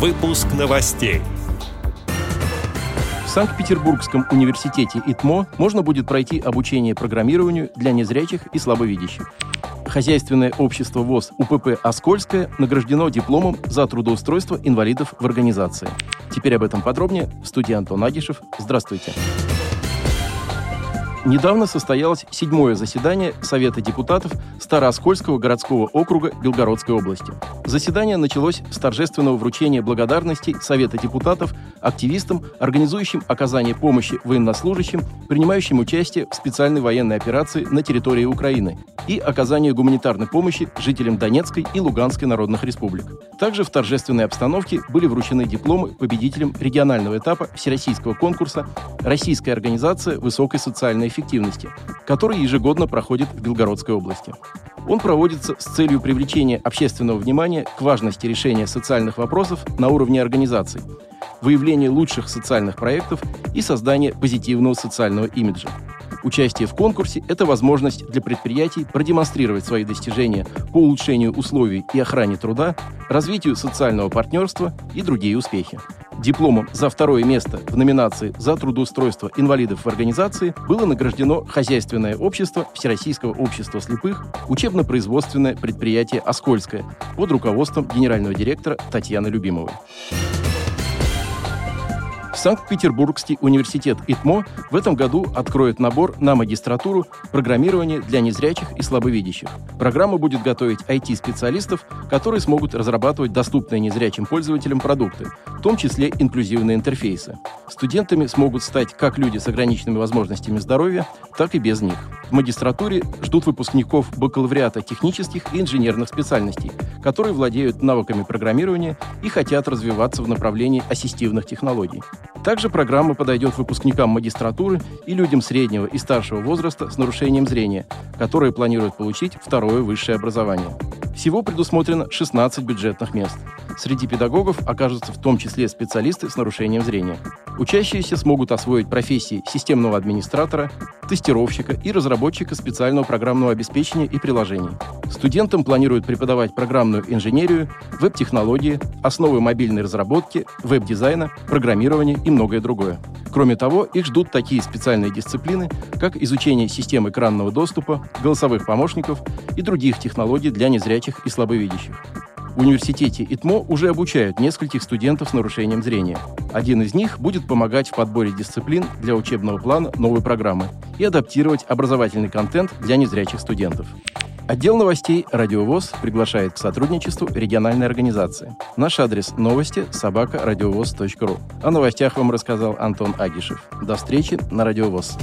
Выпуск новостей. В Санкт-Петербургском университете ИТМО можно будет пройти обучение программированию для незрячих и слабовидящих. Хозяйственное общество ВОЗ УПП «Оскольское» награждено дипломом за трудоустройство инвалидов в организации. Теперь об этом подробнее. В студии Антон Агишев. Здравствуйте. Недавно состоялось седьмое заседание Совета депутатов Старооскольского городского округа Белгородской области. Заседание началось с торжественного вручения благодарностей Совета депутатов активистам, организующим оказание помощи военнослужащим, принимающим участие в специальной военной операции на территории Украины, и оказание гуманитарной помощи жителям Донецкой и Луганской народных республик. Также в торжественной обстановке были вручены дипломы победителям регионального этапа Всероссийского конкурса «Российская организация высокой социальной эффективности», который ежегодно проходит в Белгородской области. Он проводится с целью привлечения общественного внимания к важности решения социальных вопросов на уровне организаций, выявления лучших социальных проектов и создания позитивного социального имиджа. Участие в конкурсе – это возможность для предприятий продемонстрировать свои достижения по улучшению условий и охране труда, развитию социального партнерства и другие успехи. Дипломом за второе место в номинации «За трудоустройство инвалидов в организации» было награждено хозяйственное общество Всероссийского общества слепых, учебно-производственное предприятие «Оскольское» под руководством генерального директора Татьяны Любимовой. Санкт-Петербургский университет ИТМО в этом году откроет набор на магистратуру программирования для незрячих и слабовидящих. Программа будет готовить IT-специалистов, которые смогут разрабатывать доступные незрячим пользователям продукты, в том числе инклюзивные интерфейсы. Студентами смогут стать как люди с ограниченными возможностями здоровья, так и без них. В магистратуре ждут выпускников бакалавриата технических и инженерных специальностей, которые владеют навыками программирования и хотят развиваться в направлении ассистивных технологий. Также программа подойдет выпускникам магистратуры и людям среднего и старшего возраста с нарушением зрения, которые планируют получить второе высшее образование. Всего предусмотрено 16 бюджетных мест. Среди педагогов окажутся в том числе специалисты с нарушением зрения. Учащиеся смогут освоить профессии системного администратора, тестировщика и разработчика специального программного обеспечения и приложений. Студентам планируют преподавать программную инженерию, веб-технологии, основы мобильной разработки, веб-дизайна, программирования и многое другое. Кроме того, их ждут такие специальные дисциплины, как изучение систем экранного доступа, голосовых помощников и других технологий для незрячих и слабовидящих. В университете ИТМО уже обучают нескольких студентов с нарушением зрения. Один из них будет помогать в подборе дисциплин для учебного плана новой программы и адаптировать образовательный контент для незрячих студентов. Отдел новостей «Радиовоз» приглашает к сотрудничеству региональной организации. Наш адрес новости – собака радиовоз.ру. О новостях вам рассказал Антон Агишев. До встречи на «Радиовоз».